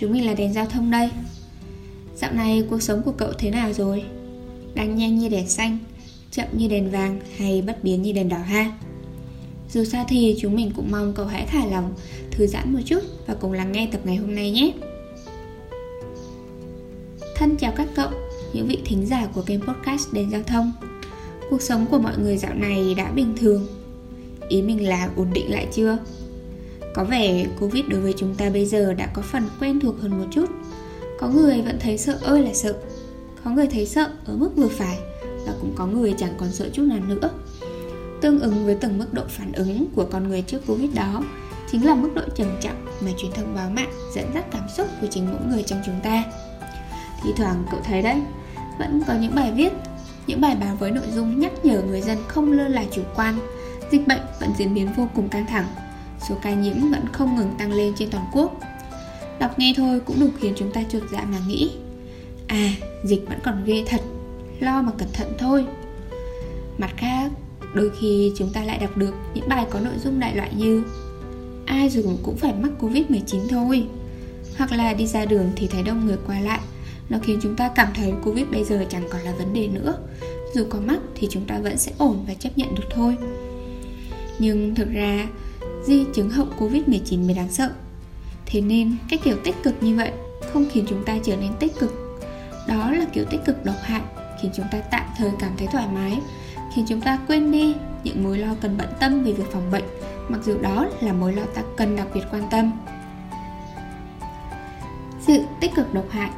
chúng mình là đèn giao thông đây Dạo này cuộc sống của cậu thế nào rồi? Đang nhanh như đèn xanh, chậm như đèn vàng hay bất biến như đèn đỏ ha? Dù sao thì chúng mình cũng mong cậu hãy thả lòng, thư giãn một chút và cùng lắng nghe tập ngày hôm nay nhé. Thân chào các cậu, những vị thính giả của kênh podcast Đèn Giao thông. Cuộc sống của mọi người dạo này đã bình thường. Ý mình là ổn định lại chưa? Có vẻ Covid đối với chúng ta bây giờ đã có phần quen thuộc hơn một chút. Có người vẫn thấy sợ ơi là sợ. Có người thấy sợ ở mức vừa phải Và cũng có người chẳng còn sợ chút nào nữa. Tương ứng với từng mức độ phản ứng của con người trước Covid đó Chính là mức độ trầm trọng mà truyền thông báo mạng dẫn dắt cảm xúc của chính mỗi người trong chúng ta. Thì thoảng cậu thấy đấy, Vẫn có những bài viết, Những bài báo với nội dung nhắc nhở người dân không lơ là chủ quan. Dịch bệnh vẫn diễn biến vô cùng căng thẳng. Số ca nhiễm vẫn không ngừng tăng lên trên toàn quốc. Đọc nghe thôi cũng đủ khiến chúng ta chuột dạ mà nghĩ. À, dịch vẫn còn ghê thật. Lo mà cẩn thận thôi. Mặt khác, đôi khi chúng ta lại đọc được những bài có nội dung đại loại như Ai rồi cũng phải mắc Covid-19 thôi. Hoặc là đi ra đường thì thấy đông người qua lại. Nó khiến chúng ta cảm thấy Covid bây giờ chẳng còn là vấn đề nữa. Dù có mắc thì chúng ta vẫn sẽ ổn và chấp nhận được thôi. Nhưng thực ra, di chứng hậu Covid-19 mới đáng sợ. Thế nên, cái kiểu tích cực như vậy không khiến chúng ta trở nên tích cực. Đó là kiểu tích cực độc hại, Khiến chúng ta tạm thời cảm thấy thoải mái, Khiến chúng ta quên đi những mối lo cần bận tâm về việc phòng bệnh, Mặc dù đó là mối lo ta cần đặc biệt quan tâm. Sự tích cực độc hại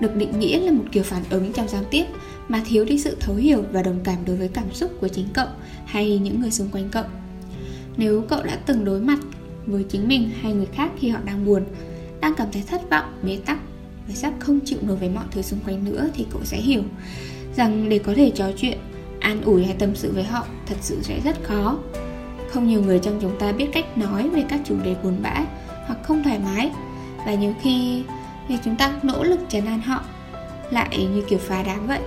được định nghĩa là một kiểu phản ứng trong giao tiếp mà thiếu đi sự thấu hiểu và đồng cảm đối với cảm xúc của chính cậu hay những người xung quanh cậu. Nếu cậu đã từng đối mặt với chính mình hay người khác khi họ đang buồn, đang cảm thấy thất vọng, bế tắc và sắp không chịu nổi với mọi thứ xung quanh nữa thì cậu sẽ hiểu rằng để có thể trò chuyện, an ủi hay tâm sự với họ thật sự sẽ rất khó. Không nhiều người trong chúng ta biết cách nói về các chủ đề buồn bã hoặc không thoải mái và nhiều khi việc chúng ta nỗ lực trấn an họ lại như kiểu phá đám vậy.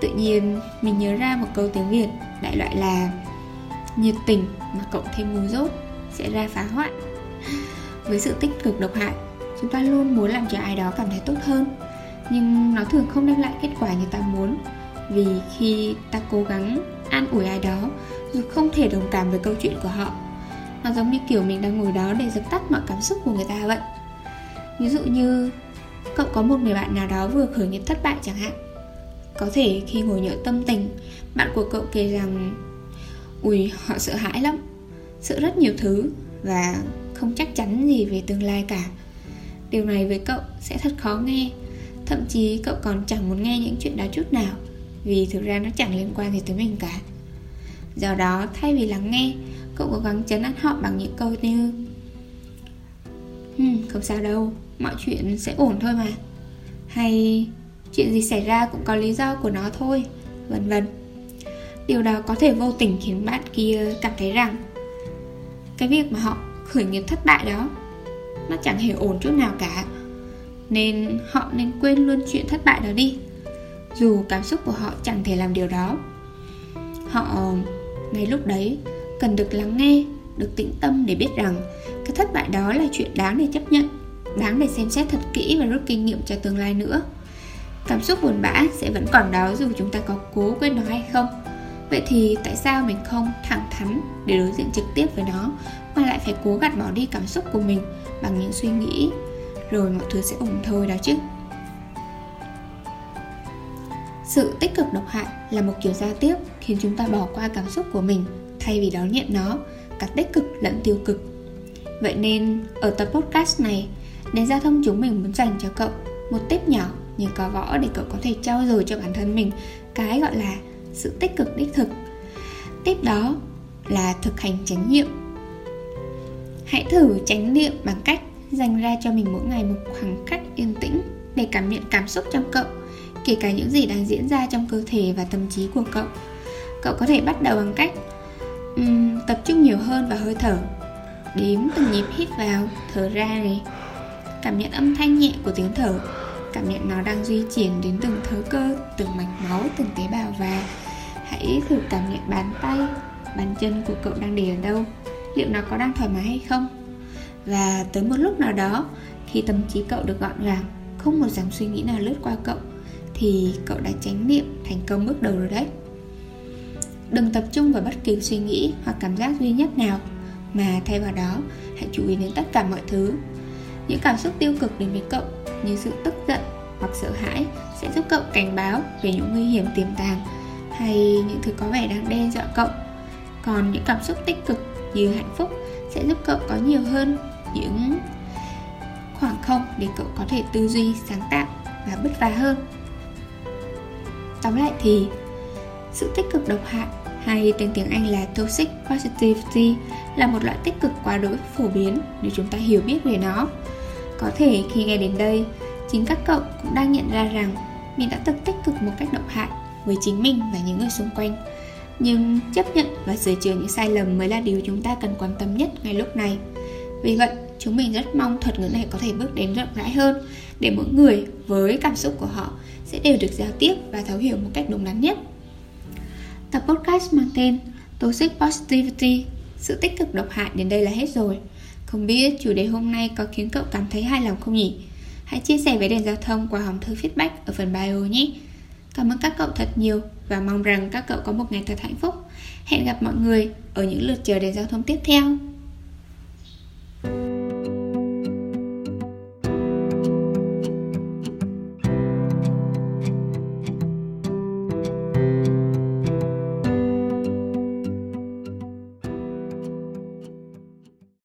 Tự nhiên, mình nhớ ra một câu tiếng việt đại loại là nhiệt tình mà cộng thêm ngu dốt sẽ ra phá hoại. Với sự tích cực độc hại, chúng ta luôn muốn làm cho ai đó cảm thấy tốt hơn. Nhưng nó thường không đem lại kết quả như ta muốn, vì khi ta cố gắng an ủi ai đó, dù không thể đồng cảm với câu chuyện của họ, nó giống như kiểu mình đang ngồi đó để dập tắt mọi cảm xúc của người ta vậy. Ví dụ như, cậu có một người bạn nào đó vừa khởi nghiệp thất bại chẳng hạn. Có thể khi ngồi nhỡ tâm tình, bạn của cậu kể rằng ui họ sợ hãi lắm. Sợ rất nhiều thứ và không chắc chắn gì về tương lai cả. Điều này với cậu sẽ thật khó nghe. Thậm chí cậu còn chẳng muốn nghe những chuyện đó chút nào vì thực ra nó chẳng liên quan gì tới mình cả. Do đó thay vì lắng nghe cậu cố gắng chấn an họ bằng những câu như hmm, không sao đâu mọi chuyện sẽ ổn thôi mà. Hay chuyện gì xảy ra cũng có lý do của nó thôi vân vân điều đó có thể vô tình khiến bạn kia cảm thấy rằng cái việc mà họ khởi nghiệp thất bại đó, nó chẳng hề ổn chút nào cả. Nên họ nên quên luôn chuyện thất bại đó đi. Dù cảm xúc của họ chẳng thể làm điều đó, họ, ngay lúc đấy, cần được lắng nghe, được tĩnh tâm để biết rằng cái thất bại đó là chuyện đáng để chấp nhận, đáng để xem xét thật kỹ và rút kinh nghiệm cho tương lai nữa. Cảm xúc buồn bã sẽ vẫn còn đó dù chúng ta có cố quên nó hay không. Vậy thì tại sao mình không thẳng thắn để đối diện trực tiếp với nó, mà lại phải cố gạt bỏ đi cảm xúc của mình bằng những suy nghĩ? Rồi mọi thứ sẽ ổn thôi đó chứ. Sự tích cực độc hại là một kiểu giao tiếp khiến chúng ta bỏ qua cảm xúc của mình thay vì đón nhận nó, cả tích cực lẫn tiêu cực. Vậy nên, ở tập podcast này nền giao thông chúng mình muốn dành cho cậu một tip nhỏ như có võ để cậu có thể trao dồi cho bản thân mình, cái gọi là sự tích cực đích thực. Tiếp đó là thực hành chánh niệm. Hãy thử chánh niệm bằng cách dành ra cho mình mỗi ngày một khoảng cách yên tĩnh để cảm nhận cảm xúc trong cậu kể cả những gì đang diễn ra trong cơ thể và tâm trí của cậu. Cậu có thể bắt đầu bằng cách um, tập trung nhiều hơn vào hơi thở đếm từng nhịp hít vào thở ra này. Cảm nhận âm thanh nhẹ của tiếng thở cảm nhận nó đang di chuyển đến từng thớ cơ, từng mạch máu, từng tế bào và hãy thử cảm nhận bàn tay, bàn chân của cậu đang để ở đâu. Liệu nó có đang thoải mái hay không? Và tới một lúc nào đó, Khi tâm trí cậu được gọn gàng, Không một dòng suy nghĩ nào lướt qua cậu, Thì cậu đã tránh niệm thành công bước đầu rồi đấy. Đừng tập trung vào bất kỳ suy nghĩ hoặc cảm giác duy nhất nào, Mà thay vào đó, hãy chú ý đến tất cả mọi thứ. Những cảm xúc tiêu cực đến với cậu như sự tức giận hoặc sợ hãi sẽ giúp cậu cảnh báo về những nguy hiểm tiềm tàng hay những thứ có vẻ đang đe dọa cậu còn những cảm xúc tích cực như hạnh phúc sẽ giúp cậu có nhiều hơn những khoảng không để cậu có thể tư duy, sáng tạo và bứt phá hơn tóm lại thì, sự tích cực độc hại hay tên tiếng Anh là toxic positivity là một loại tích cực quá đối phổ biến nếu chúng ta hiểu biết về nó. Có thể khi nghe đến đây, chính các cậu cũng đang nhận ra rằng mình đã từng tích cực một cách độc hại với chính mình và những người xung quanh. Nhưng chấp nhận và sửa chữa những sai lầm mới là điều chúng ta cần quan tâm nhất ngay lúc này. Vì vậy, chúng mình rất mong thuật ngữ này có thể bước đến rộng rãi hơn để mỗi người với cảm xúc của họ sẽ đều được giao tiếp và thấu hiểu một cách đúng đắn nhất. Tập podcast mang tên Toxic Positivity Sự tích cực độc hại đến đây là hết rồi không biết chủ đề hôm nay có khiến cậu cảm thấy hài lòng không nhỉ? Hãy chia sẻ với đèn giao thông qua hòm thư feedback ở phần bio nhé. Cảm ơn các cậu thật nhiều và mong rằng các cậu có một ngày thật hạnh phúc. Hẹn gặp mọi người ở những lượt chờ đèn giao thông tiếp theo.